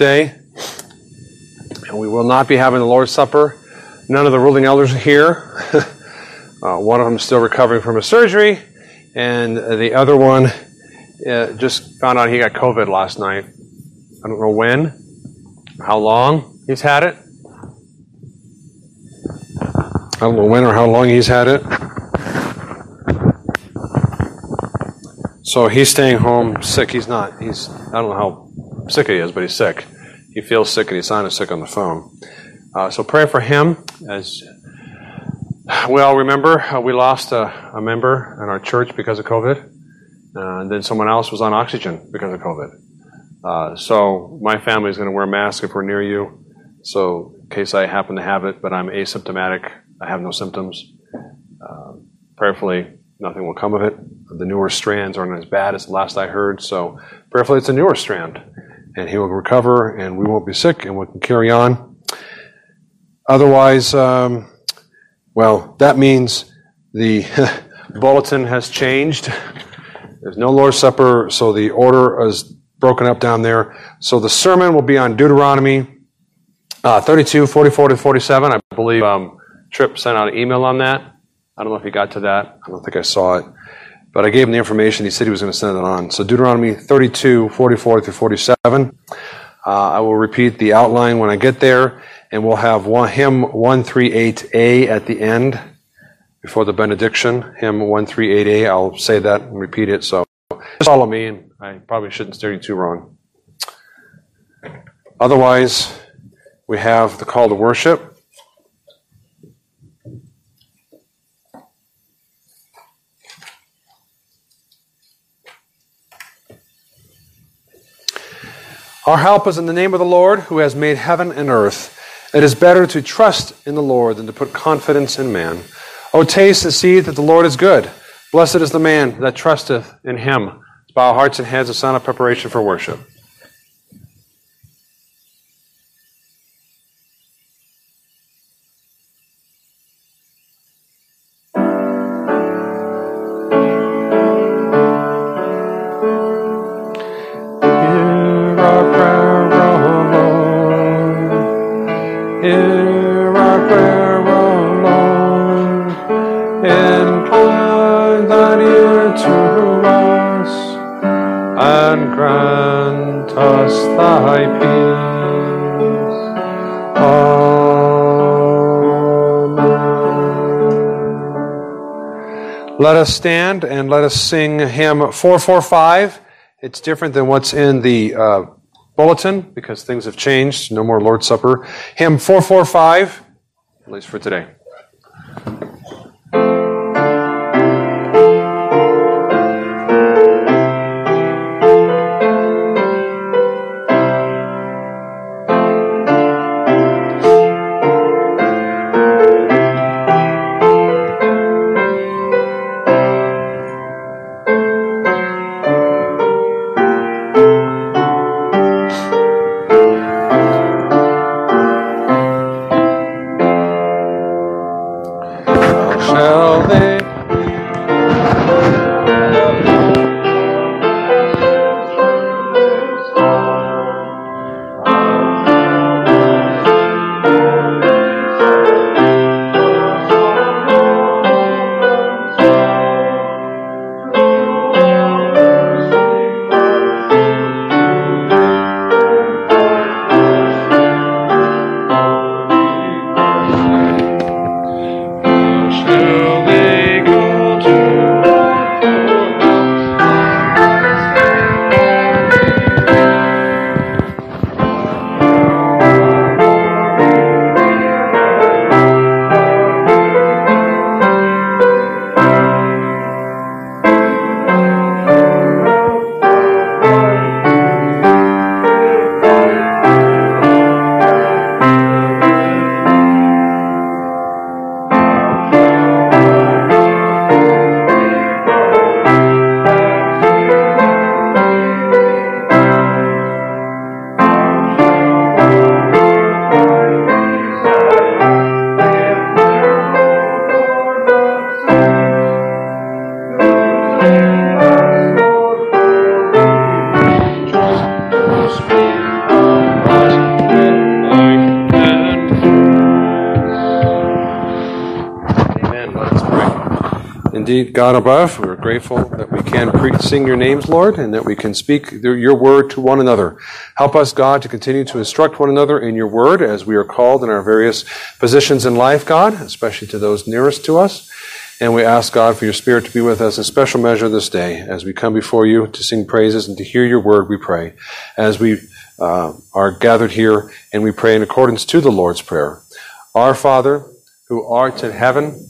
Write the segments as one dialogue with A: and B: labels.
A: Day. And we will not be having the Lord's Supper. None of the ruling elders are here. uh, one of them is still recovering from a surgery, and the other one uh, just found out he got COVID last night. I don't know when, how long he's had it. I don't know when or how long he's had it. So he's staying home sick. He's not. He's. I don't know how sick he is, but he's sick. He feels sick and he's signing sick on the phone. Uh, so pray for him. As we all remember, uh, we lost a, a, member in our church because of COVID, and then someone else was on oxygen because of COVID. Uh, so my family is going to wear a mask if we're near you. So in case I happen to have it, but I'm asymptomatic, I have no symptoms. Uh, prayerfully, nothing will come of it. The newer strands aren't as bad as the last I heard, so prayerfully it's a newer strand. And he will recover, and we won't be sick, and we can carry on. Otherwise, um, well, that means the bulletin has changed. There's no Lord's Supper, so the order is broken up down there. So the sermon will be on Deuteronomy uh, 32, 44 to 47. I believe um, Trip sent out an email on that. I don't know if he got to that. I don't think I saw it. But I gave him the information. He said he was going to send it on. So Deuteronomy 32, 44 through 47. Uh, I will repeat the outline when I get there, and we'll have one, hymn 138A at the end before the benediction. Hymn 138A. I'll say that and repeat it. So just follow me, and I probably shouldn't steer you too wrong. Otherwise, we have the call to worship. Our help is in the name of the Lord who has made heaven and earth. It is better to trust in the Lord than to put confidence in man. O taste and see that the Lord is good. Blessed is the man that trusteth in him. Bow our hearts and heads, a sign of preparation for worship. Let us stand and let us sing hymn 445. It's different than what's in the uh, bulletin because things have changed. No more Lord's Supper. Hymn 445, at least for today. Indeed, God above, we're grateful that we can sing your names, Lord, and that we can speak your word to one another. Help us, God, to continue to instruct one another in your word as we are called in our various positions in life, God, especially to those nearest to us. And we ask, God, for your Spirit to be with us in special measure this day as we come before you to sing praises and to hear your word, we pray, as we uh, are gathered here and we pray in accordance to the Lord's Prayer. Our Father, who art in heaven,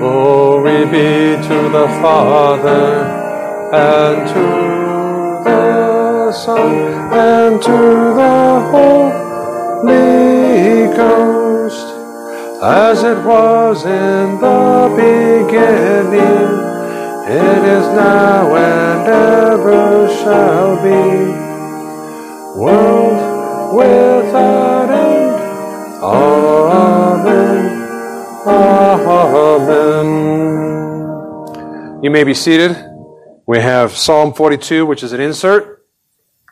A: Glory be to the Father, and to the Son, and to the Holy Ghost, as it was in the beginning, it is now, and ever shall be, world without end. Amen. Amen. You may be seated. We have Psalm 42, which is an insert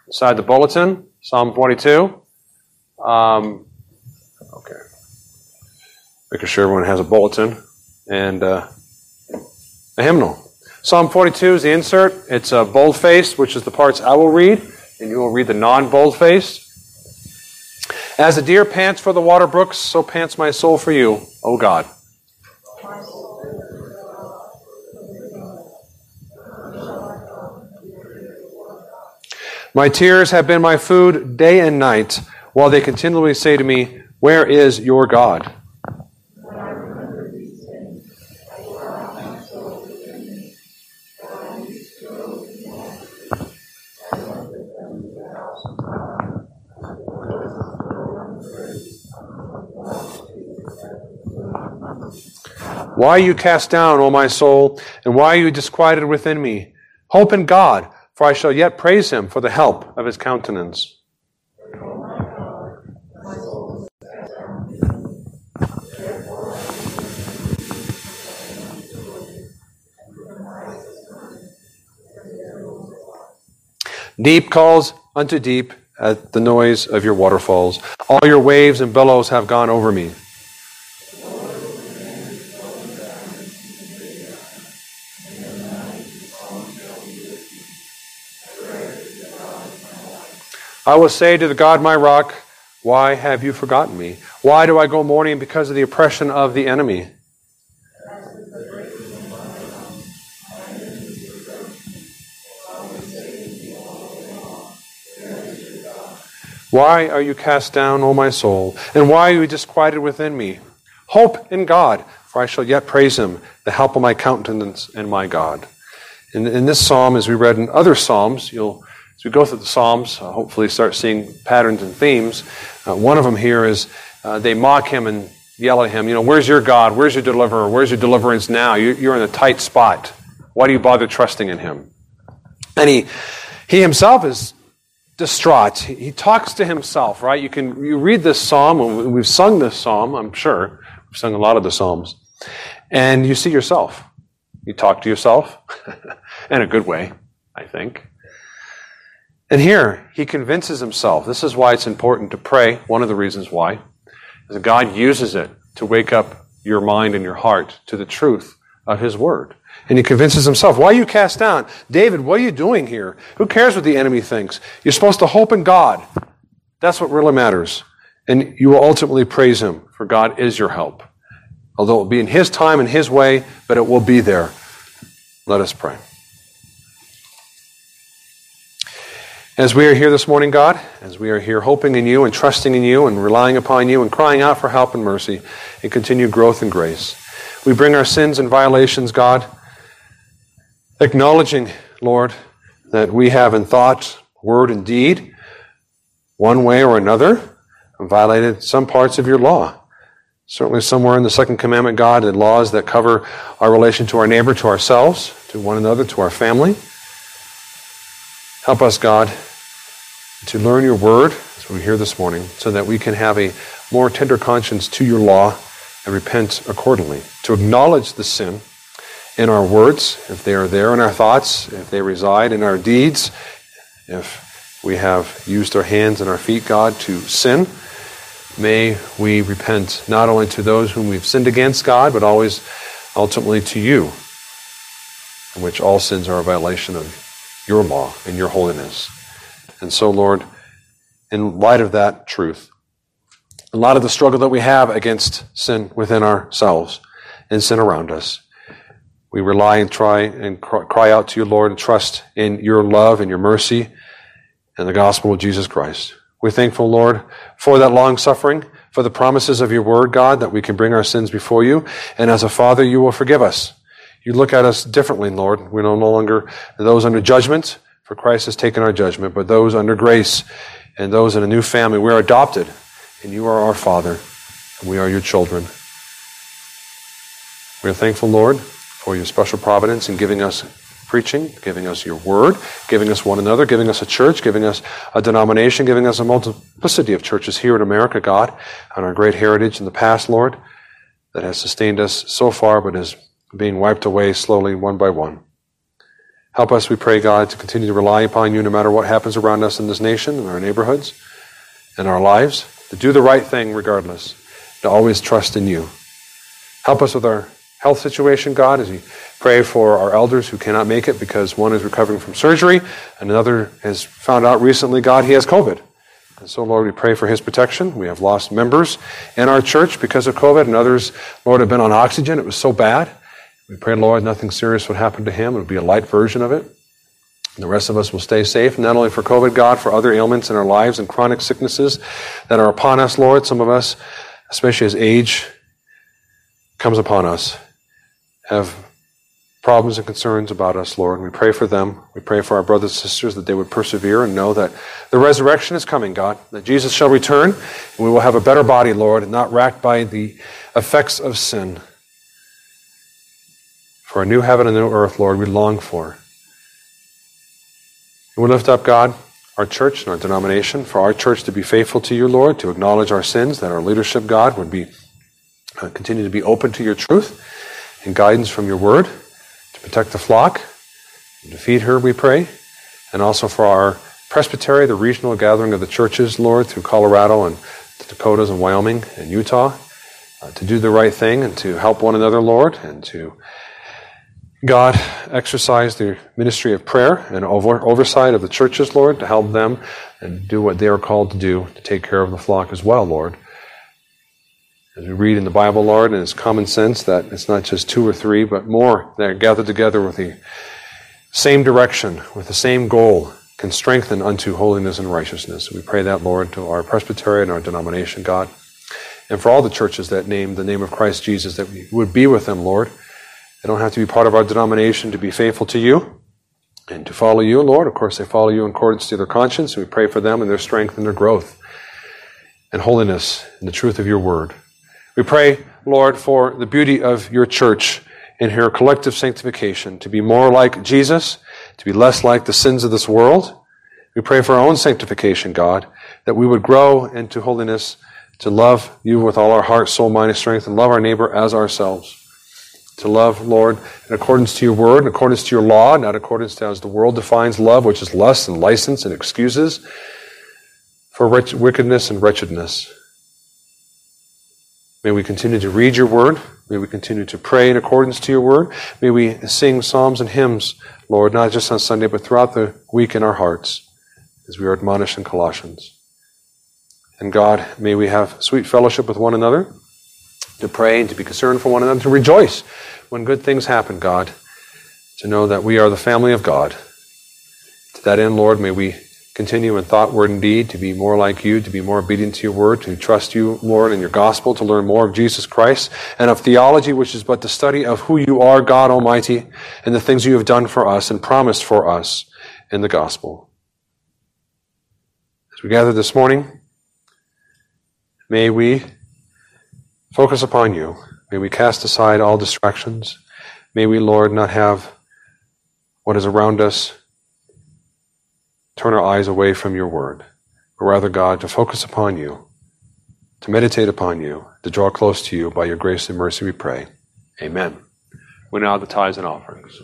A: inside the bulletin. Psalm 42. Um, okay. Making sure everyone has a bulletin and uh, a hymnal. Psalm 42 is the insert. It's a bold-faced, which is the parts I will read, and you will read the non-bold-faced. As the deer pants for the water brooks, so pants my soul for you, O God. My tears have been my food day and night, while they continually say to me, Where is your God? Why are you cast down, O my soul, and why are you disquieted within me? Hope in God, for I shall yet praise him for the help of his countenance. Deep calls unto deep at the noise of your waterfalls. All your waves and billows have gone over me. I will say to the God my rock, Why have you forgotten me? Why do I go mourning because of the oppression of the enemy? Why are you cast down, O my soul? And why are you disquieted within me? Hope in God, for I shall yet praise him, the help of my countenance and my God. In, in this psalm, as we read in other psalms, you'll as we go through the Psalms, uh, hopefully start seeing patterns and themes. Uh, one of them here is uh, they mock him and yell at him, you know, where's your God? Where's your deliverer? Where's your deliverance now? You, you're in a tight spot. Why do you bother trusting in him? And he, he himself is distraught. He, talks to himself, right? You can you read this psalm, we've sung this psalm, I'm sure. We've sung a lot of the psalms. And you see yourself. You talk to yourself in a good way, I think. And here, he convinces himself. This is why it's important to pray. One of the reasons why is that God uses it to wake up your mind and your heart to the truth of his word. And he convinces himself, why are you cast down? David, what are you doing here? Who cares what the enemy thinks? You're supposed to hope in God. That's what really matters. And you will ultimately praise him, for God is your help. Although it will be in his time and his way, but it will be there. Let us pray. As we are here this morning, God, as we are here hoping in you and trusting in you and relying upon you and crying out for help and mercy and continued growth and grace, we bring our sins and violations, God, acknowledging, Lord, that we have in thought, word, and deed, one way or another, violated some parts of your law. Certainly, somewhere in the second commandment, God, the laws that cover our relation to our neighbor, to ourselves, to one another, to our family. Help us, God, to learn your word as we hear this morning so that we can have a more tender conscience to your law and repent accordingly. To acknowledge the sin in our words, if they are there in our thoughts, if they reside in our deeds, if we have used our hands and our feet, God, to sin, may we repent not only to those whom we've sinned against, God, but always ultimately to you, in which all sins are a violation of your law and your holiness. And so, Lord, in light of that truth, a lot of the struggle that we have against sin within ourselves and sin around us, we rely and try and cry out to you, Lord, and trust in your love and your mercy and the gospel of Jesus Christ. We're thankful, Lord, for that long suffering, for the promises of your word, God, that we can bring our sins before you. And as a father, you will forgive us. You look at us differently, Lord. We're no longer those under judgment, for Christ has taken our judgment, but those under grace and those in a new family. We're adopted, and you are our Father, and we are your children. We are thankful, Lord, for your special providence in giving us preaching, giving us your word, giving us one another, giving us a church, giving us a denomination, giving us a multiplicity of churches here in America, God, and our great heritage in the past, Lord, that has sustained us so far, but is being wiped away slowly, one by one. Help us, we pray, God, to continue to rely upon you no matter what happens around us in this nation, in our neighborhoods, in our lives, to do the right thing regardless, to always trust in you. Help us with our health situation, God, as we pray for our elders who cannot make it because one is recovering from surgery and another has found out recently, God, he has COVID. And so, Lord, we pray for his protection. We have lost members in our church because of COVID, and others, Lord, have been on oxygen. It was so bad. We pray, Lord, nothing serious would happen to him. It would be a light version of it. The rest of us will stay safe, not only for COVID, God, for other ailments in our lives and chronic sicknesses that are upon us, Lord. Some of us, especially as age comes upon us, have problems and concerns about us, Lord. We pray for them. We pray for our brothers and sisters that they would persevere and know that the resurrection is coming, God, that Jesus shall return and we will have a better body, Lord, and not racked by the effects of sin. For a new heaven and a new earth, Lord, we long for. And we lift up, God, our church and our denomination, for our church to be faithful to you, Lord, to acknowledge our sins, that our leadership, God, would be uh, continue to be open to your truth and guidance from your word, to protect the flock, and to feed her, we pray, and also for our presbytery, the regional gathering of the churches, Lord, through Colorado and the Dakotas and Wyoming and Utah, uh, to do the right thing and to help one another, Lord, and to God exercise the ministry of prayer and over, oversight of the churches, Lord, to help them and do what they are called to do, to take care of the flock as well, Lord. As we read in the Bible, Lord, and it's common sense that it's not just two or three, but more that are gathered together with the same direction, with the same goal, can strengthen unto holiness and righteousness. We pray that, Lord, to our presbytery and our denomination, God, and for all the churches that name the name of Christ Jesus, that we would be with them, Lord they don't have to be part of our denomination to be faithful to you and to follow you, Lord. Of course, they follow you in accordance to their conscience. And we pray for them and their strength and their growth and holiness and the truth of your word. We pray, Lord, for the beauty of your church in her collective sanctification, to be more like Jesus, to be less like the sins of this world. We pray for our own sanctification, God, that we would grow into holiness, to love you with all our heart, soul, mind, and strength, and love our neighbor as ourselves to love, Lord, in accordance to your word, in accordance to your law, not accordance to as the world defines love, which is lust and license and excuses for wickedness and wretchedness. May we continue to read your word. May we continue to pray in accordance to your word. May we sing psalms and hymns, Lord, not just on Sunday, but throughout the week in our hearts as we are admonished in Colossians. And God, may we have sweet fellowship with one another to pray and to be concerned for one another, to rejoice when good things happen, God, to know that we are the family of God. To that end, Lord, may we continue in thought, word, and deed to be more like you, to be more obedient to your word, to trust you, Lord, in your gospel, to learn more of Jesus Christ and of theology, which is but the study of who you are, God Almighty, and the things you have done for us and promised for us in the gospel. As we gather this morning, may we Focus upon you. May we cast aside all distractions. May we, Lord, not have what is around us turn our eyes away from your word, but rather, God, to focus upon you, to meditate upon you, to draw close to you by your grace and mercy, we pray. Amen. We now have the tithes and offerings.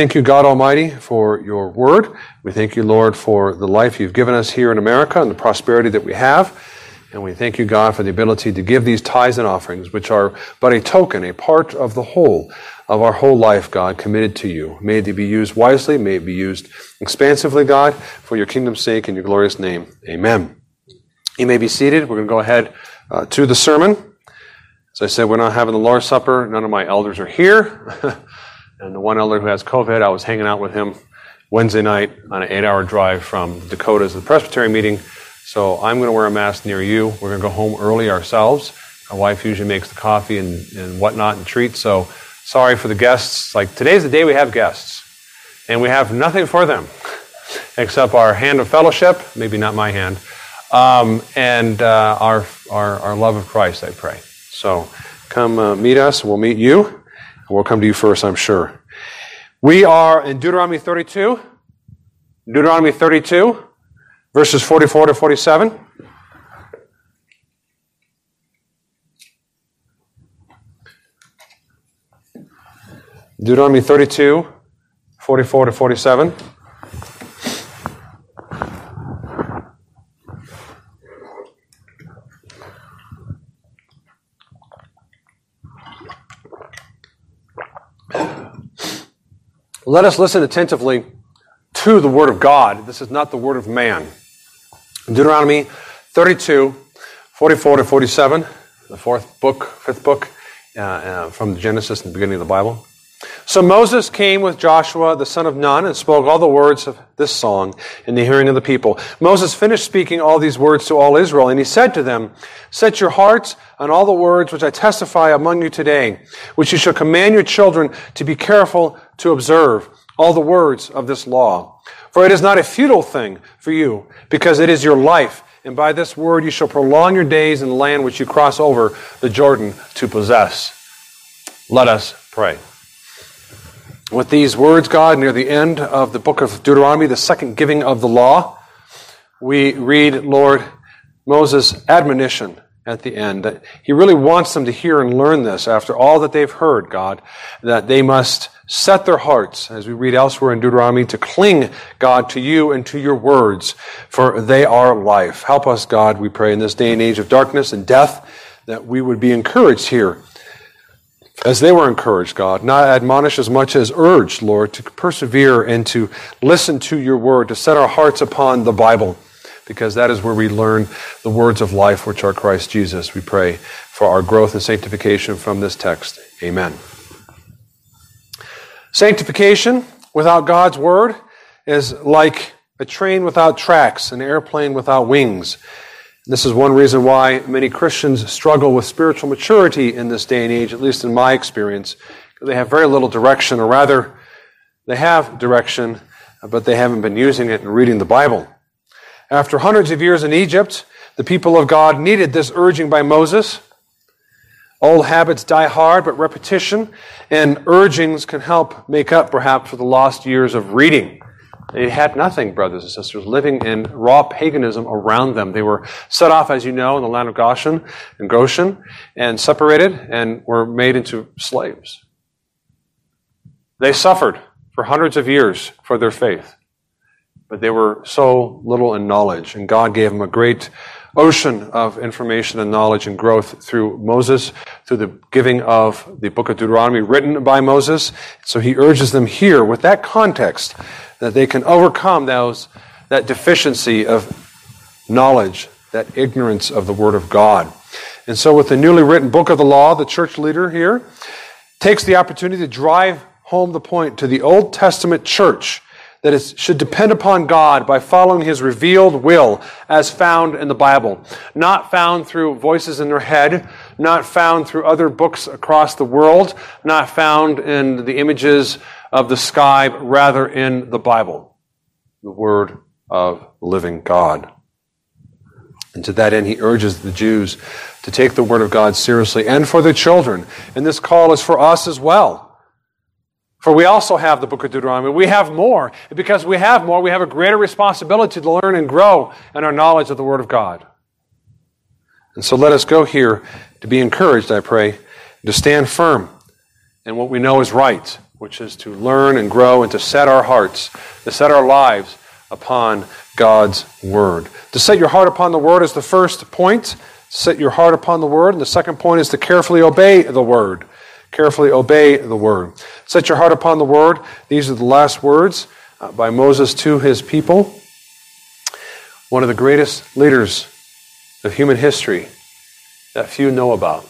A: Thank you, God Almighty, for your word. We thank you, Lord, for the life you've given us here in America and the prosperity that we have. And we thank you, God, for the ability to give these tithes and offerings, which are but a token, a part of the whole of our whole life, God, committed to you. May they be used wisely, may it be used expansively, God, for your kingdom's sake and your glorious name. Amen. You may be seated. We're going to go ahead uh, to the sermon. As I said, we're not having the Lord's Supper. None of my elders are here. and the one elder who has COVID, I was hanging out with him Wednesday night on an eight hour drive from Dakota's the Presbytery meeting. So I'm going to wear a mask near you. We're going to go home early ourselves. My wife usually makes the coffee and, and whatnot and treats. So sorry for the guests. Like today's the day we have guests, and we have nothing for them except our hand of fellowship. Maybe not my hand, um, and uh, our, our our love of Christ. I pray. So come uh, meet us. We'll meet you. We'll come to you first, I'm sure. We are in Deuteronomy 32. Deuteronomy 32 verses 44 to 47. Deuteronomy 32, 44 to 47. Let us listen attentively to the Word of God. This is not the Word of man. Deuteronomy 32, 44 to 47, the fourth book, fifth book uh, uh, from Genesis the beginning of the Bible. So Moses came with Joshua, the son of Nun, and spoke all the words of this song in the hearing of the people. Moses finished speaking all these words to all Israel, and he said to them, Set your hearts on all the words which I testify among you today, which you shall command your children to be careful to observe all the words of this law. For it is not a futile thing for you, because it is your life, and by this word you shall prolong your days in the land which you cross over the Jordan to possess. Let us pray. With these words, God, near the end of the book of Deuteronomy, the second giving of the law, we read, Lord, Moses' admonition at the end. That he really wants them to hear and learn this after all that they've heard, God, that they must set their hearts, as we read elsewhere in Deuteronomy, to cling, God, to you and to your words, for they are life. Help us, God, we pray, in this day and age of darkness and death, that we would be encouraged here as they were encouraged, God, not admonish as much as urged, Lord, to persevere and to listen to your word, to set our hearts upon the Bible, because that is where we learn the words of life, which are Christ Jesus. We pray for our growth and sanctification from this text. Amen. Sanctification without God's word is like a train without tracks, an airplane without wings. This is one reason why many Christians struggle with spiritual maturity in this day and age, at least in my experience. They have very little direction, or rather, they have direction, but they haven't been using it and reading the Bible. After hundreds of years in Egypt, the people of God needed this urging by Moses. Old habits die hard, but repetition and urgings can help make up perhaps for the lost years of reading. They had nothing, brothers and sisters, living in raw paganism around them. They were set off, as you know, in the land of Goshen and Goshen and separated and were made into slaves. They suffered for hundreds of years for their faith, but they were so little in knowledge, and God gave them a great ocean of information and knowledge and growth through Moses, through the giving of the book of Deuteronomy written by Moses. So he urges them here with that context that they can overcome those, that deficiency of knowledge, that ignorance of the Word of God. And so, with the newly written book of the law, the church leader here takes the opportunity to drive home the point to the Old Testament church that it should depend upon God by following His revealed will as found in the Bible. Not found through voices in their head, not found through other books across the world, not found in the images of the sky, but rather in the Bible, the Word of living God. And to that end, he urges the Jews to take the Word of God seriously and for their children. And this call is for us as well. For we also have the book of Deuteronomy. We have more. And because we have more, we have a greater responsibility to learn and grow in our knowledge of the Word of God. And so let us go here to be encouraged, I pray, to stand firm in what we know is right, which is to learn and grow and to set our hearts, to set our lives upon God's Word. To set your heart upon the Word is the first point. Set your heart upon the Word. And the second point is to carefully obey the Word carefully obey the word. Set your heart upon the word. These are the last words uh, by Moses to his people. One of the greatest leaders of human history that few know about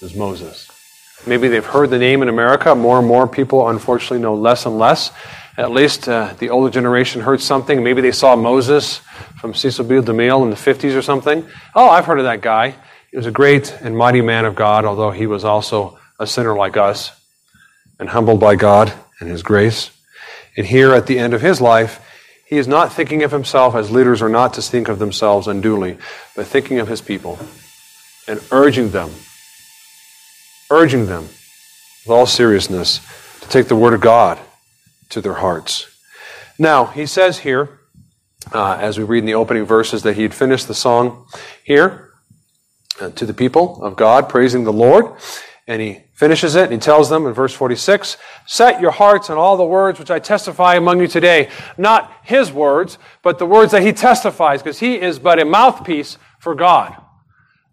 A: is Moses. Maybe they've heard the name in America. More and more people, unfortunately, know less and less. At least uh, the older generation heard something. Maybe they saw Moses from Cecil B. DeMille in the 50s or something. Oh, I've heard of that guy. He was a great and mighty man of God, although he was also a sinner like us and humbled by God and His grace. And here at the end of his life, he is not thinking of himself as leaders are not to think of themselves unduly, but thinking of his people and urging them, urging them with all seriousness to take the Word of God to their hearts. Now, he says here, uh, as we read in the opening verses, that he had finished the song here uh, to the people of God, praising the Lord. And he finishes it and he tells them in verse 46 Set your hearts on all the words which I testify among you today. Not his words, but the words that he testifies, because he is but a mouthpiece for God.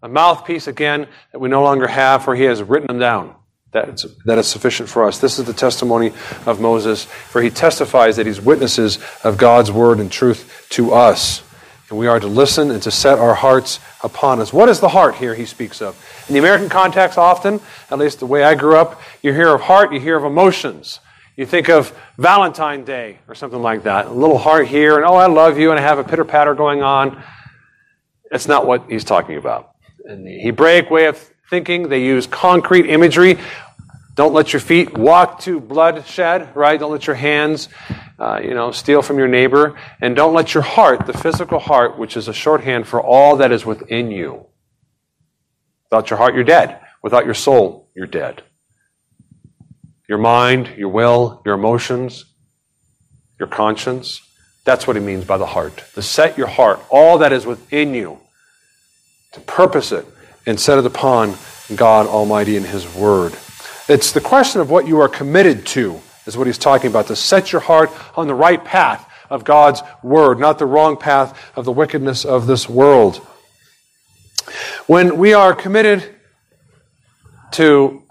A: A mouthpiece, again, that we no longer have, for he has written them down. That that is sufficient for us. This is the testimony of Moses, for he testifies that he's witnesses of God's word and truth to us. And we are to listen and to set our hearts upon us. What is the heart here he speaks of? In the American context, often, at least the way I grew up, you hear of heart, you hear of emotions. You think of Valentine Day or something like that. A little heart here, and oh, I love you, and I have a pitter patter going on. It's not what he's talking about. In the Hebraic way of thinking, they use concrete imagery. Don't let your feet walk to bloodshed, right? Don't let your hands, uh, you know, steal from your neighbor. And don't let your heart, the physical heart, which is a shorthand for all that is within you, Without your heart, you're dead. Without your soul, you're dead. Your mind, your will, your emotions, your conscience. That's what he means by the heart. To set your heart, all that is within you, to purpose it and set it upon God Almighty and His Word. It's the question of what you are committed to, is what he's talking about. To set your heart on the right path of God's Word, not the wrong path of the wickedness of this world. When we are committed to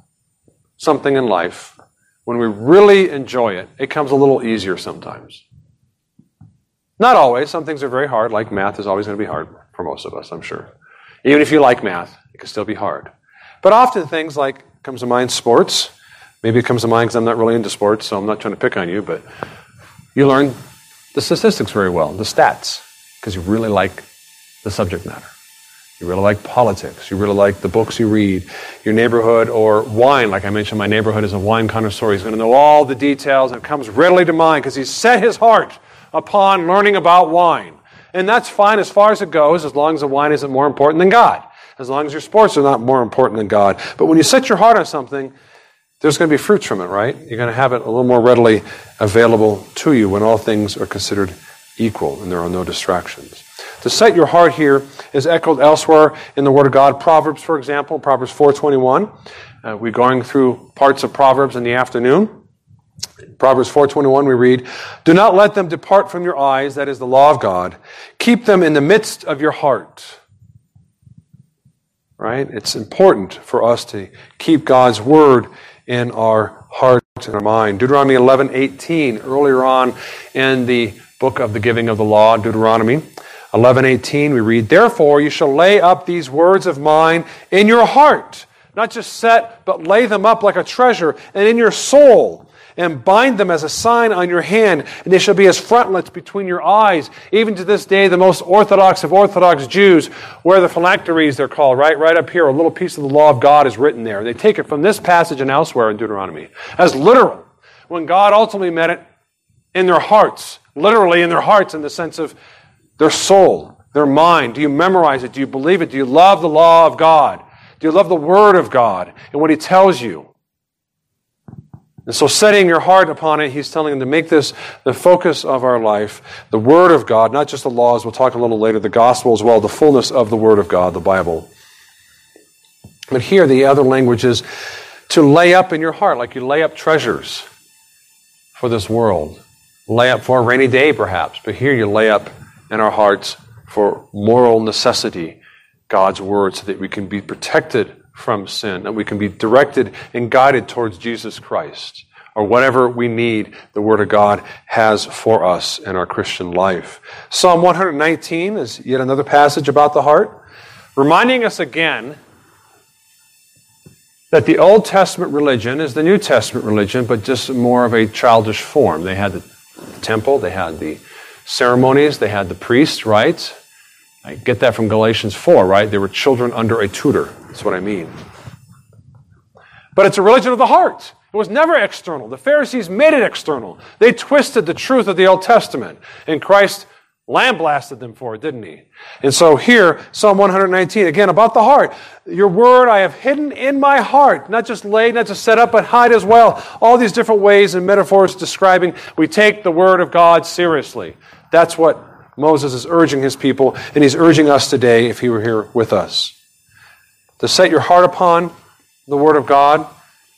A: something in life, when we really enjoy it, it comes a little easier sometimes. Not always. Some things are very hard, like math is always going to be hard for most of us, I'm sure. Even if you like math, it can still be hard. But often things like, comes to mind, sports, Maybe it comes to mind because I'm not really into sports, so I'm not trying to pick on you, but you learn the statistics very well, the stats, because you really like the subject matter. You really like politics. You really like the books you read, your neighborhood, or wine. Like I mentioned, my neighborhood is a wine connoisseur. He's going to know all the details, and it comes readily to mind because he's set his heart upon learning about wine. And that's fine as far as it goes, as long as the wine isn't more important than God, as long as your sports are not more important than God. But when you set your heart on something, there's going to be fruits from it, right? You're going to have it a little more readily available to you when all things are considered equal and there are no distractions. To set your heart here is echoed elsewhere in the Word of God. Proverbs, for example, Proverbs 4.21. Uh, we're going through parts of Proverbs in the afternoon. Proverbs 4:21 we read, "Do not let them depart from your eyes, that is the law of God. Keep them in the midst of your heart." Right? It's important for us to keep God's word in our heart and our mind. Deuteronomy 11:18 earlier on in the book of the giving of the law, Deuteronomy 11:18 we read, "Therefore you shall lay up these words of mine in your heart, not just set, but lay them up like a treasure and in your soul." And bind them as a sign on your hand, and they shall be as frontlets between your eyes. Even to this day, the most orthodox of Orthodox Jews wear the phylacteries, they're called, right? Right up here, a little piece of the law of God is written there. They take it from this passage and elsewhere in Deuteronomy as literal. When God ultimately meant it in their hearts, literally in their hearts, in the sense of their soul, their mind. Do you memorize it? Do you believe it? Do you love the law of God? Do you love the Word of God and what He tells you? And so, setting your heart upon it, he's telling them to make this the focus of our life, the Word of God, not just the laws, we'll talk a little later, the gospel as well, the fullness of the Word of God, the Bible. But here, the other language is to lay up in your heart, like you lay up treasures for this world. Lay up for a rainy day, perhaps, but here you lay up in our hearts for moral necessity, God's Word, so that we can be protected from sin, and we can be directed and guided towards Jesus Christ or whatever we need the Word of God has for us in our Christian life. Psalm 119 is yet another passage about the heart, reminding us again that the Old Testament religion is the New Testament religion, but just more of a childish form. They had the temple, they had the ceremonies, they had the priest, right? I get that from Galatians 4, right? They were children under a tutor. That's what I mean. But it's a religion of the heart. It was never external. The Pharisees made it external. They twisted the truth of the Old Testament. And Christ lambasted them for it, didn't he? And so here, Psalm 119, again, about the heart. Your word I have hidden in my heart, not just laid, not just set up, but hide as well. All these different ways and metaphors describing we take the word of God seriously. That's what Moses is urging his people, and he's urging us today if he were here with us. To set your heart upon the Word of God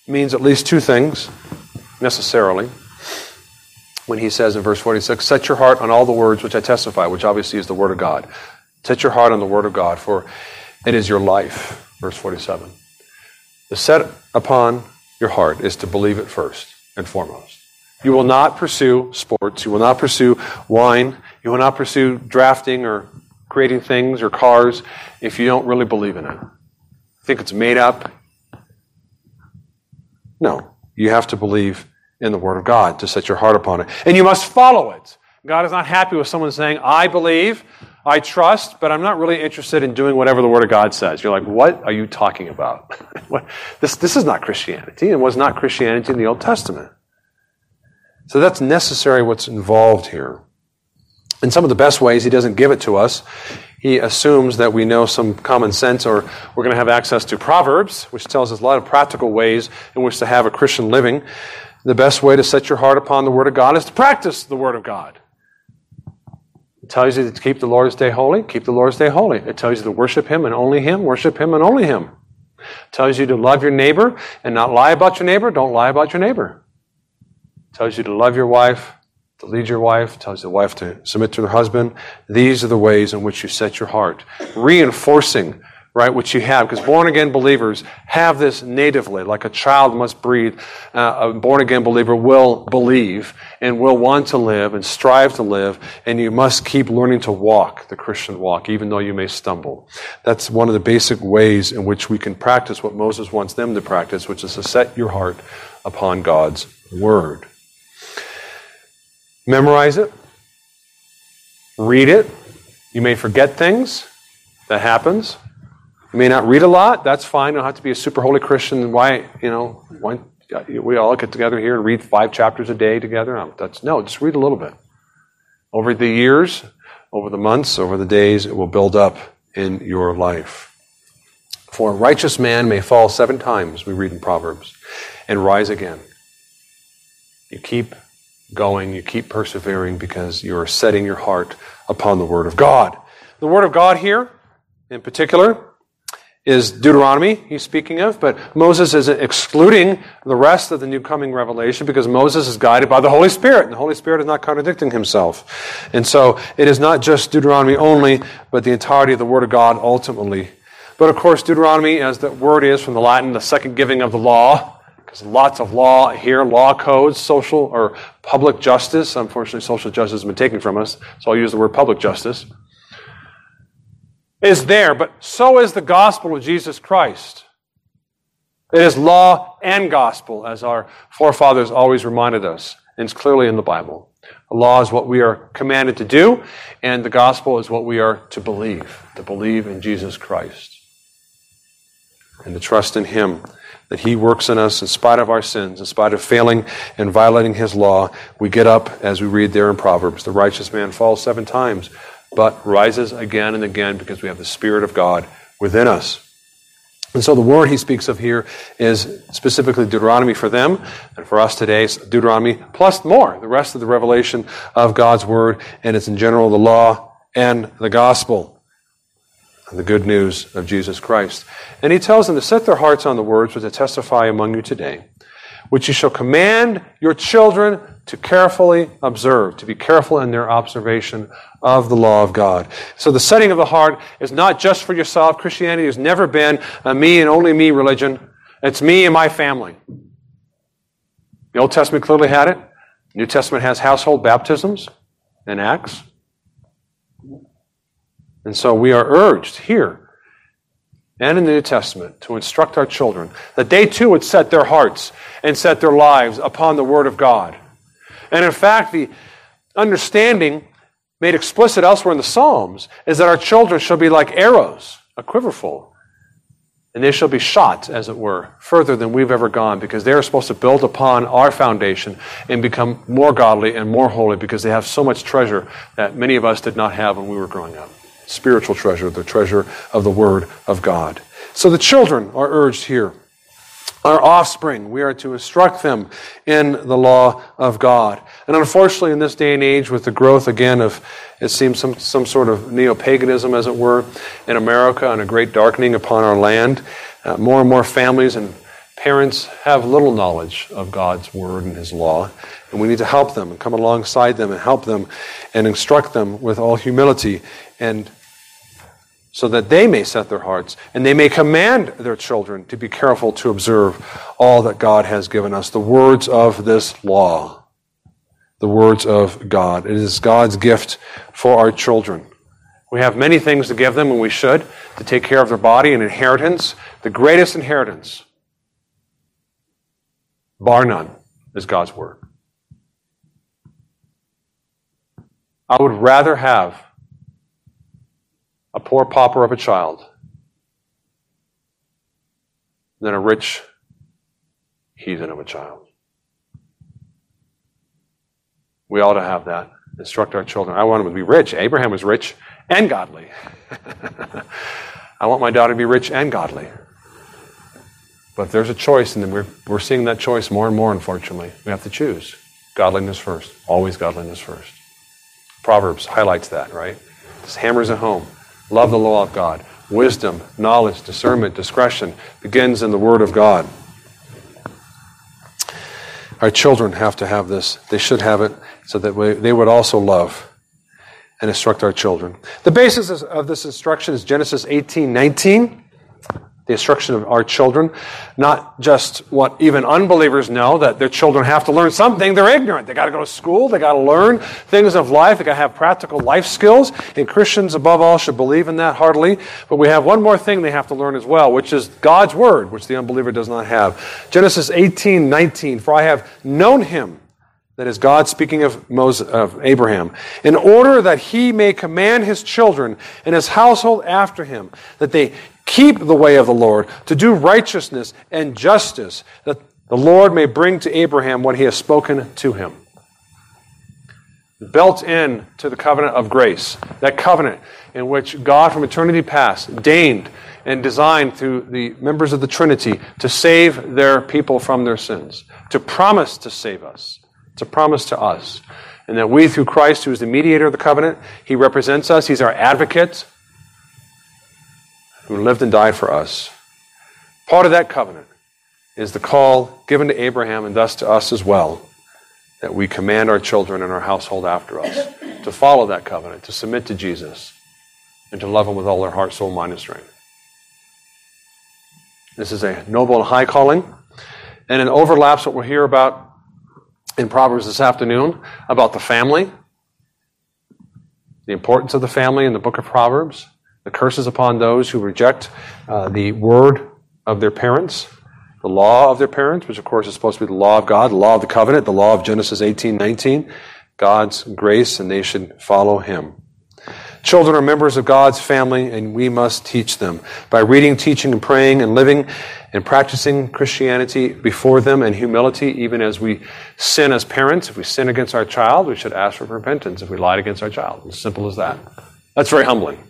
A: means at least two things, necessarily. When he says in verse 46, Set your heart on all the words which I testify, which obviously is the Word of God. Set your heart on the Word of God, for it is your life. Verse 47. The set upon your heart is to believe it first and foremost. You will not pursue sports. You will not pursue wine. You will not pursue drafting or creating things or cars if you don't really believe in it. Think it's made up? No. You have to believe in the Word of God to set your heart upon it. And you must follow it. God is not happy with someone saying, I believe, I trust, but I'm not really interested in doing whatever the Word of God says. You're like, what are you talking about? this, this is not Christianity. It was not Christianity in the Old Testament. So that's necessary what's involved here. In some of the best ways, he doesn't give it to us. He assumes that we know some common sense or we're going to have access to Proverbs, which tells us a lot of practical ways in which to have a Christian living. The best way to set your heart upon the Word of God is to practice the Word of God. It tells you to keep the Lord's Day holy, keep the Lord's Day holy. It tells you to worship Him and only Him, worship Him and only Him. It tells you to love your neighbor and not lie about your neighbor, don't lie about your neighbor It tells you to love your wife, to lead your wife, tells the wife to submit to her husband. These are the ways in which you set your heart, reinforcing right? what you have, because born again believers have this natively, like a child must breathe. Uh, a born again believer will believe and will want to live and strive to live, and you must keep learning to walk the Christian walk, even though you may stumble. That's one of the basic ways in which we can practice what Moses wants them to practice, which is to set your heart upon God's word. Memorize it, read it. You may forget things. That happens. You may not read a lot. That's fine. You don't have to be a super holy Christian. Why, you know, why, we all get together here and read five chapters a day together. That's no, just read a little bit. Over the years, over the months, over the days, it will build up in your life. For a righteous man may fall seven times, we read in Proverbs, and rise again. You keep going, you keep persevering because you are setting your heart upon the Word of God. The Word of God here, in particular, is Deuteronomy he's speaking of, but Moses is excluding the rest of the new coming revelation because Moses is guided by the Holy Spirit, and the Holy Spirit is not contradicting himself. And so it is not just Deuteronomy only, but the entirety of the Word of God ultimately. But of course, Deuteronomy, as the word is from the Latin, the second giving of the law, because lots of law here, law codes, social or public justice. Unfortunately, social justice has been taken from us, so I'll use the word public justice is there, but so is the gospel of Jesus Christ. It is law and gospel, as our forefathers always reminded us, and it's clearly in the Bible. The law is what we are commanded to do, and the gospel is what we are to believe, to believe in Jesus Christ, and to trust in Him that He works in us in spite of our sins, in spite of failing and violating His law. We get up, as we read there in Proverbs, the righteous man falls seven times but rises again and again because we have the Spirit of God within us. And so the word he speaks of here is specifically Deuteronomy for them, and for us today, it's Deuteronomy plus more, the rest of the revelation of God's word, and it's in general the law and the gospel, the good news of Jesus Christ. And he tells them to set their hearts on the words which I testify among you today, which you shall command your children to carefully observe, to be careful in their observation of the law of God. So the setting of the heart is not just for yourself. Christianity has never been a me and only me religion. It's me and my family. The Old Testament clearly had it. The New Testament has household baptisms and acts. And so we are urged here and in the New Testament to instruct our children that they too would set their hearts and set their lives upon the Word of God and in fact, the understanding made explicit elsewhere in the Psalms is that our children shall be like arrows, a quiverful. And they shall be shot, as it were, further than we've ever gone, because they are supposed to build upon our foundation and become more godly and more holy because they have so much treasure that many of us did not have when we were growing up. Spiritual treasure, the treasure of the Word of God. So the children are urged here our offspring. We are to instruct them in the law of God. And unfortunately, in this day and age, with the growth again of, it seems, some, some sort of neo paganism, as it were, in America and a great darkening upon our land, uh, more and more families and parents have little knowledge of God's word and His law. And we need to help them and come alongside them and help them and instruct them with all humility and so that they may set their hearts and they may command their children to be careful to observe all that God has given us, the words of this law, the words of God. It is God's gift for our children. We have many things to give them, and we should, to take care of their body and inheritance. The greatest inheritance, bar none, is God's Word. I would rather have a poor pauper of a child than a rich heathen of a child. We ought to have that. Instruct our children. I want them to be rich. Abraham was rich and godly. I want my daughter to be rich and godly. But there's a choice, and we're, we're seeing that choice more and more, unfortunately. We have to choose godliness first. Always godliness first. Proverbs highlights that, right? This hammers it home. Love the law of God. Wisdom, knowledge, discernment, discretion begins in the Word of God. Our children have to have this. They should have it so that we, they would also love and instruct our children. The basis of this instruction is Genesis 18 19. The instruction of our children, not just what even unbelievers know that their children have to learn something. They're ignorant. They got to go to school. They got to learn things of life. They got to have practical life skills. And Christians, above all, should believe in that heartily. But we have one more thing they have to learn as well, which is God's word, which the unbeliever does not have. Genesis 18, 19. For I have known him that is God speaking of Moses, of Abraham, in order that he may command his children and his household after him, that they keep the way of the Lord, to do righteousness and justice, that the Lord may bring to Abraham what he has spoken to him. Built in to the covenant of grace, that covenant in which God from eternity past deigned and designed through the members of the Trinity to save their people from their sins, to promise to save us a promise to us. And that we, through Christ, who is the mediator of the covenant, he represents us, he's our advocate who lived and died for us. Part of that covenant is the call given to Abraham and thus to us as well that we command our children and our household after us to follow that covenant, to submit to Jesus, and to love him with all their heart, soul, mind, and strength. This is a noble and high calling, and it overlaps what we'll hear about in Proverbs this afternoon about the family, the importance of the family in the book of Proverbs, the curses upon those who reject uh, the word of their parents, the law of their parents, which of course is supposed to be the law of God, the law of the covenant, the law of Genesis 18, 19, God's grace, and they should follow him. Children are members of God's family, and we must teach them by reading, teaching, and praying and living and practicing Christianity before them and humility, even as we sin as parents. If we sin against our child, we should ask for repentance if we lied against our child. As simple as that. That's very humbling.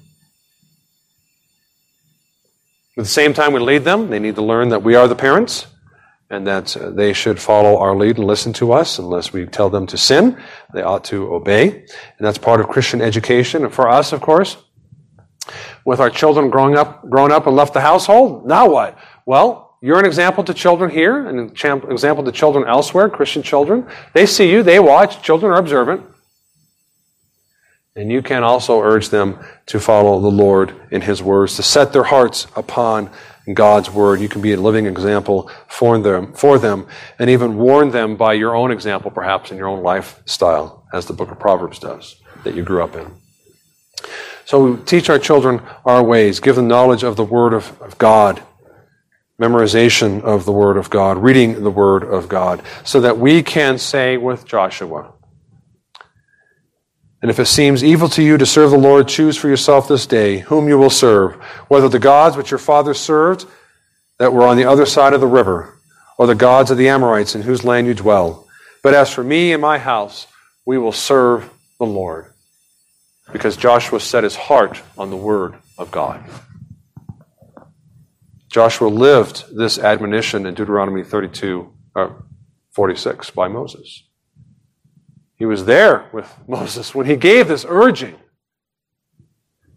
A: At the same time, we lead them. They need to learn that we are the parents and that uh, they should follow our lead and listen to us unless we tell them to sin. They ought to obey. And that's part of Christian education. And for us, of course, with our children growing up, grown up and left the household, now what? Well, you're an example to children here, an example to children elsewhere, Christian children. They see you, they watch, children are observant. And you can also urge them to follow the Lord in His words, to set their hearts upon God's word. You can be a living example for them, for them, and even warn them by your own example, perhaps in your own lifestyle, as the book of Proverbs does, that you grew up in. So teach our children our ways, give them knowledge of the word of, of God memorization of the Word of God, reading the Word of God, so that we can say with Joshua, and if it seems evil to you to serve the Lord, choose for yourself this day whom you will serve, whether the gods which your fathers served that were on the other side of the river, or the gods of the Amorites in whose land you dwell. But as for me and my house, we will serve the Lord. Because Joshua set his heart on the word of God. Joshua lived this admonition in Deuteronomy 32, uh, 46 by Moses. He was there with Moses when he gave this urging.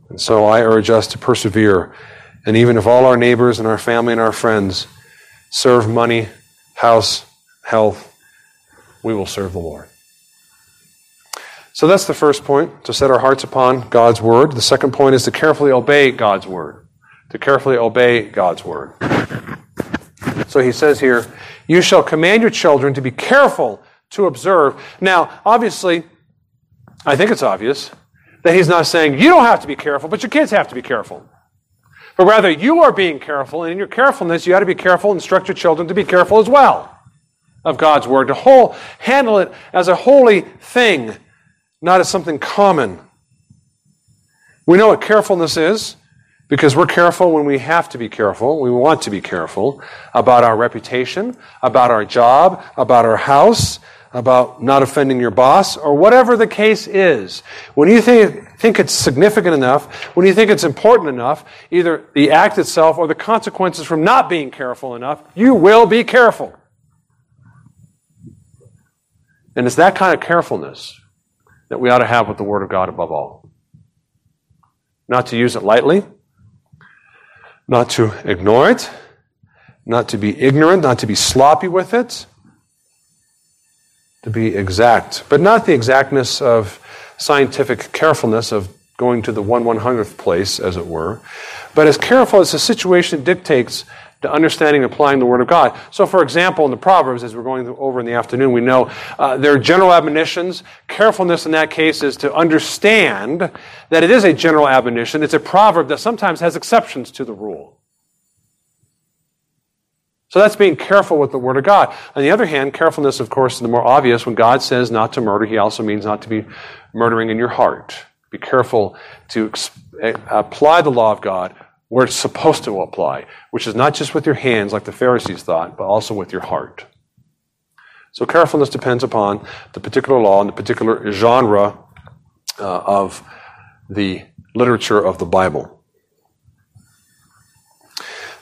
A: And so I urge us to persevere. And even if all our neighbors and our family and our friends serve money, house, health, we will serve the Lord. So that's the first point, to set our hearts upon God's word. The second point is to carefully obey God's word to carefully obey God's word. So he says here, You shall command your children to be careful to observe. Now, obviously, I think it's obvious that he's not saying you don't have to be careful, but your kids have to be careful. But rather, you are being careful, and in your carefulness, you ought to be careful, instruct your children to be careful as well of God's word, to whole, handle it as a holy thing, not as something common. We know what carefulness is. Because we're careful when we have to be careful. We want to be careful about our reputation, about our job, about our house, about not offending your boss, or whatever the case is. When you think, think it's significant enough, when you think it's important enough, either the act itself or the consequences from not being careful enough, you will be careful. And it's that kind of carefulness that we ought to have with the Word of God above all. Not to use it lightly, not to ignore it, not to be ignorant, not to be sloppy with it, to be exact, but not the exactness of scientific carefulness of going to the one one hundredth place, as it were, but as careful as the situation dictates to understanding and applying the Word of God. So, for example, in the Proverbs, as we're going over in the afternoon, we know uh, there are general admonitions. Carefulness in that case is to understand that it is a general admonition. It's a proverb that sometimes has exceptions to the rule. So that's being careful with the Word of God. On the other hand, carefulness, of course, is the more obvious. When God says not to murder, He also means not to be murdering in your heart. Be careful to apply the law of God where it's supposed to apply, which is not just with your hands like the Pharisees thought, but also with your heart. So carefulness depends upon the particular law and the particular genre uh, of the literature of the Bible.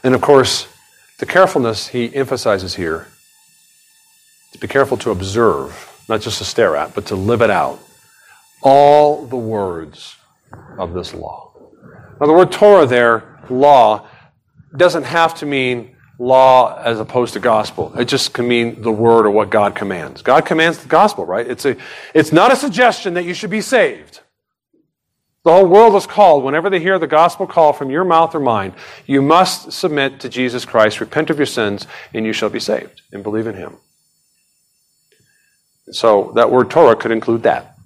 A: And of course, the carefulness he emphasizes here to be careful to observe, not just to stare at, but to live it out. All the words of this law. Now, the word Torah there law doesn't have to mean law as opposed to gospel. It just can mean the word or what God commands. God commands the gospel, right? It's, a, it's not a suggestion that you should be saved. The whole world is called, whenever they hear the gospel call from your mouth or mine, you must submit to Jesus Christ, repent of your sins, and you shall be saved, and believe in Him. So that word Torah could include that.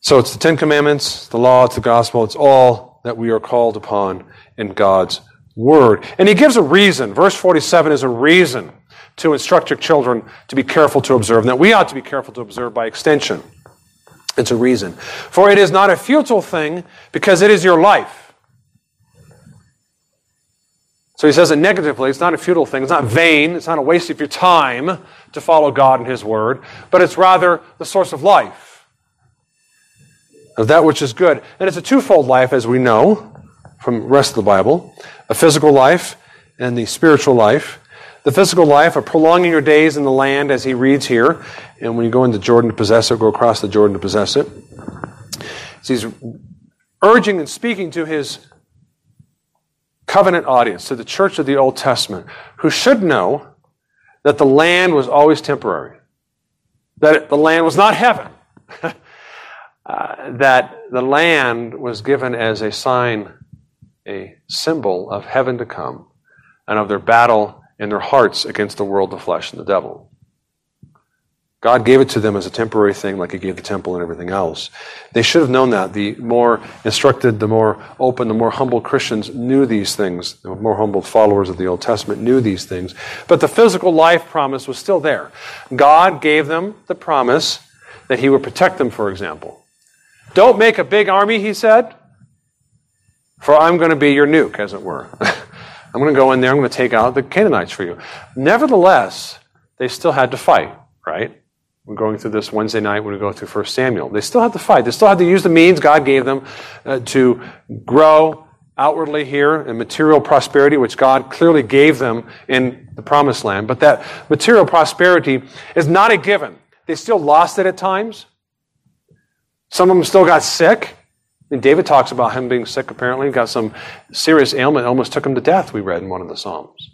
A: So it's the Ten Commandments, the law, it's the gospel, it's all that we are called upon in God's word. And he gives a reason. Verse 47 is a reason to instruct your children to be careful to observe, and that we ought to be careful to observe by extension. It's a reason. For it is not a futile thing because it is your life. So he says it negatively. It's not a futile thing. It's not vain. It's not a waste of your time to follow God and his word, but it's rather the source of life of that which is good. And it's a twofold life, as we know from the rest of the Bible a physical life and the spiritual life. The physical life of prolonging your days in the land, as he reads here, and when you go into Jordan to possess it, go across the Jordan to possess it. So he's urging and speaking to his covenant audience, to the church of the Old Testament, who should know that the land was always temporary, that the land was not heaven. Uh, that the land was given as a sign, a symbol of heaven to come, and of their battle in their hearts against the world, the flesh, and the devil. God gave it to them as a temporary thing, like He gave the temple and everything else. They should have known that. The more instructed, the more open, the more humble Christians knew these things. The more humble followers of the Old Testament knew these things. But the physical life promise was still there. God gave them the promise that He would protect them, for example. Don't make a big army, he said, for I'm going to be your nuke, as it were. I'm going to go in there, I'm going to take out the Canaanites for you. Nevertheless, they still had to fight, right? We're going through this Wednesday night when we go through 1 Samuel. They still had to fight. They still had to use the means God gave them uh, to grow outwardly here in material prosperity, which God clearly gave them in the promised land. But that material prosperity is not a given. They still lost it at times. Some of them still got sick. And David talks about him being sick, apparently. Got some serious ailment, almost took him to death, we read in one of the Psalms.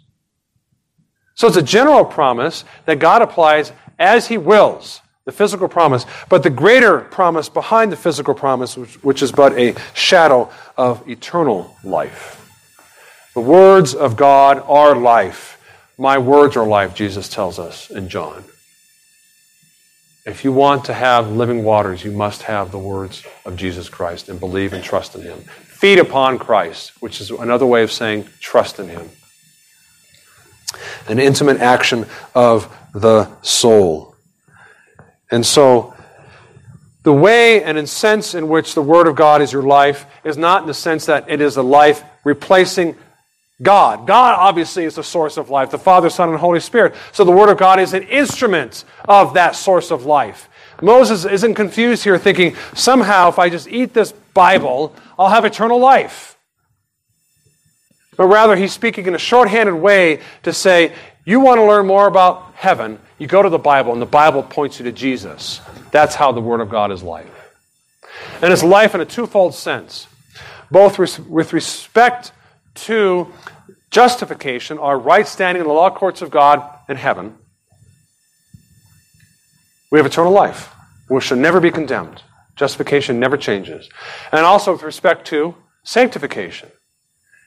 A: So it's a general promise that God applies as he wills, the physical promise. But the greater promise behind the physical promise, which, which is but a shadow of eternal life. The words of God are life. My words are life, Jesus tells us in John. If you want to have living waters, you must have the words of Jesus Christ and believe and trust in Him. Feed upon Christ, which is another way of saying trust in Him. An intimate action of the soul. And so, the way and in sense in which the Word of God is your life is not in the sense that it is a life replacing God. God obviously is the source of life, the Father, Son, and Holy Spirit. So the Word of God is an instrument of that source of life. Moses isn't confused here thinking, somehow if I just eat this Bible, I'll have eternal life. But rather, he's speaking in a shorthanded way to say, you want to learn more about heaven, you go to the Bible, and the Bible points you to Jesus. That's how the Word of God is life. And it's life in a twofold sense, both with respect to justification, our right standing in the law courts of God in heaven, we have eternal life. we shall never be condemned. Justification never changes. And also with respect to sanctification.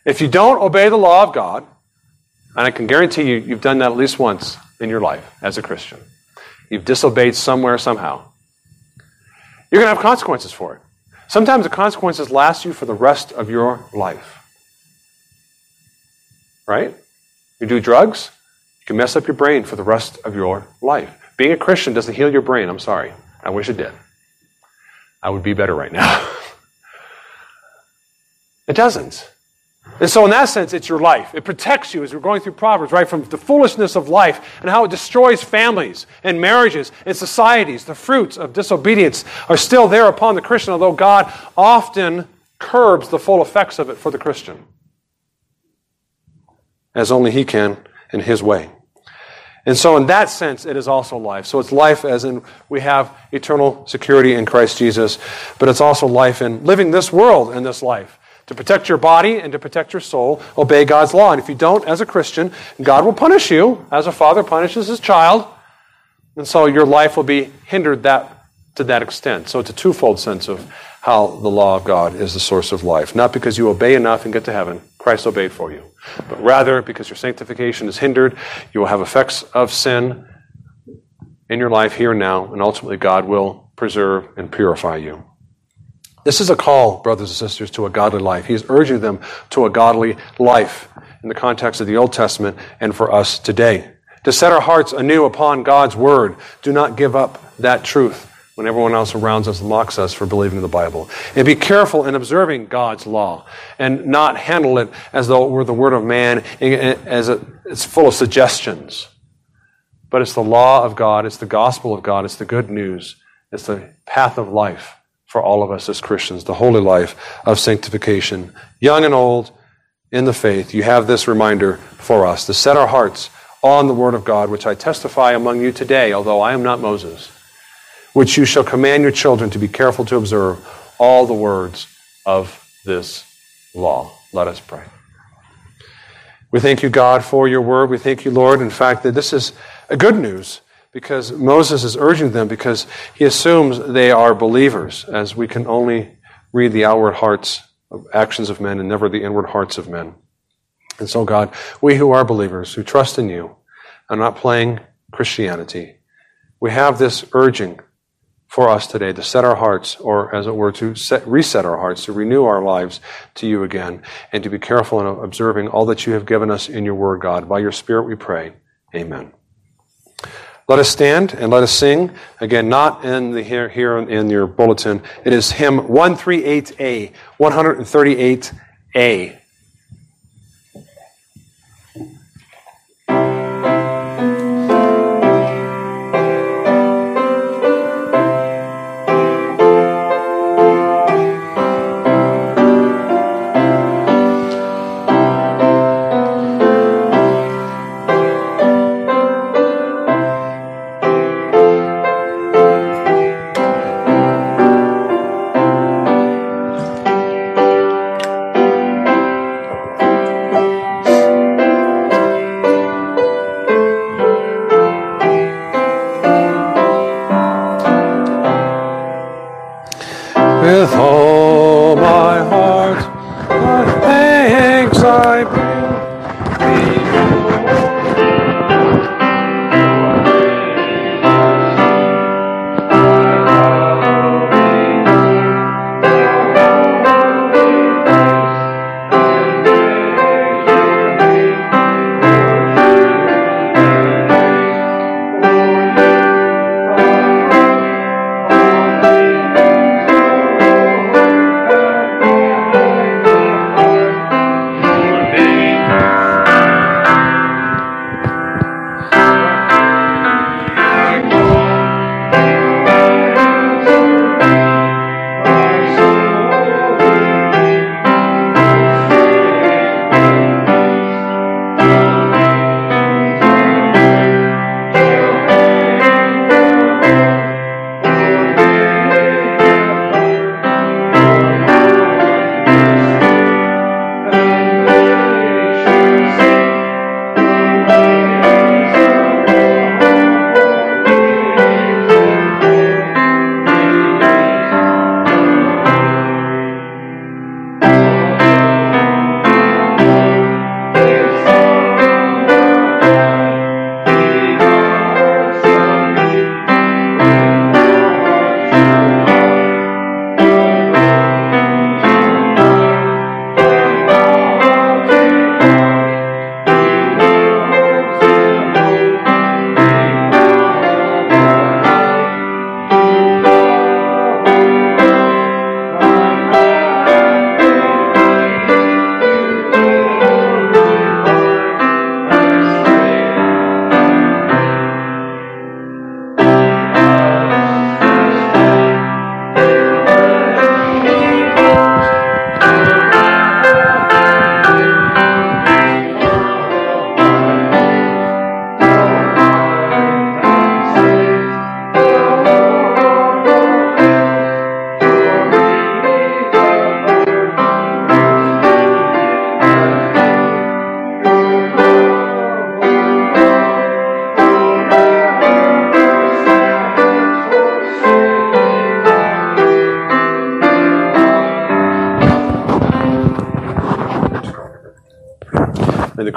A: If you don't obey the law of God, and I can guarantee you, you've done that at least once in your life as a Christian, you've disobeyed somewhere, somehow, you're going to have consequences for it. Sometimes the consequences last you for the rest of your life. Right? You do drugs, you can mess up your brain for the rest of your life. Being a Christian doesn't heal your brain. I'm sorry. I wish it did. I would be better right now. it doesn't. And so, in that sense, it's your life. It protects you as we're going through Proverbs, right? From the foolishness of life and how it destroys families and marriages and societies. The fruits of disobedience are still there upon the Christian, although God often curbs the full effects of it for the Christian, as only He can in His way. And so, in that sense, it is also life. So, it's life as in we have eternal security in Christ Jesus, but it's also life in living this world in this life to protect your body and to protect your soul, obey God's law. And if you don't, as a Christian, God will punish you as a father punishes his child. And so your life will be hindered that, to that extent. So it's a twofold sense of how the law of God is the source of life. Not because you obey enough and get to heaven, Christ obeyed for you, but rather because your sanctification is hindered, you will have effects of sin in your life here and now, and ultimately God will preserve and purify you. This is a call, brothers and sisters, to a godly life. He's urging them to a godly life in the context of the Old Testament and for us today. To set our hearts anew upon God's Word. Do not give up that truth when everyone else around us mocks us for believing the Bible. And be careful in observing God's law and not handle it as though it were the Word of man, eh, eh, as it's full of suggestions. But it's the law of God, it's the gospel of God, it's the good news, it's the path of life for all of us as Christians, the holy life of sanctification. Young and old in the faith, you have this reminder for us to set our hearts on the Word of God, which I testify among you today, although I am not Moses, which you shall command your children to be careful to observe all the words of this law. Let us pray. We thank you, God, for your word. We thank you, Lord, in fact, that this is a good news because Moses is urging them because he assumes they are believers, as we can only read the outward hearts, of actions of men, and never the inward hearts of men. And so, God, we who are believers, who trust in you, are not playing Christianity. We have this urging for us today to set our hearts, or as it were, to set, reset our hearts, to renew our lives to you again, and to be careful in observing all that you have given us in your word, God. By your Spirit we pray. Amen. Let us stand and let us sing. Again, not in the here, here in your bulletin. It is hymn 138A, 138A.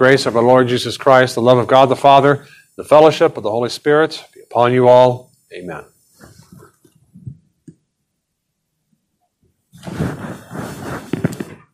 A: Grace of our Lord Jesus Christ, the love of God the Father, the fellowship of the Holy Spirit be upon you all.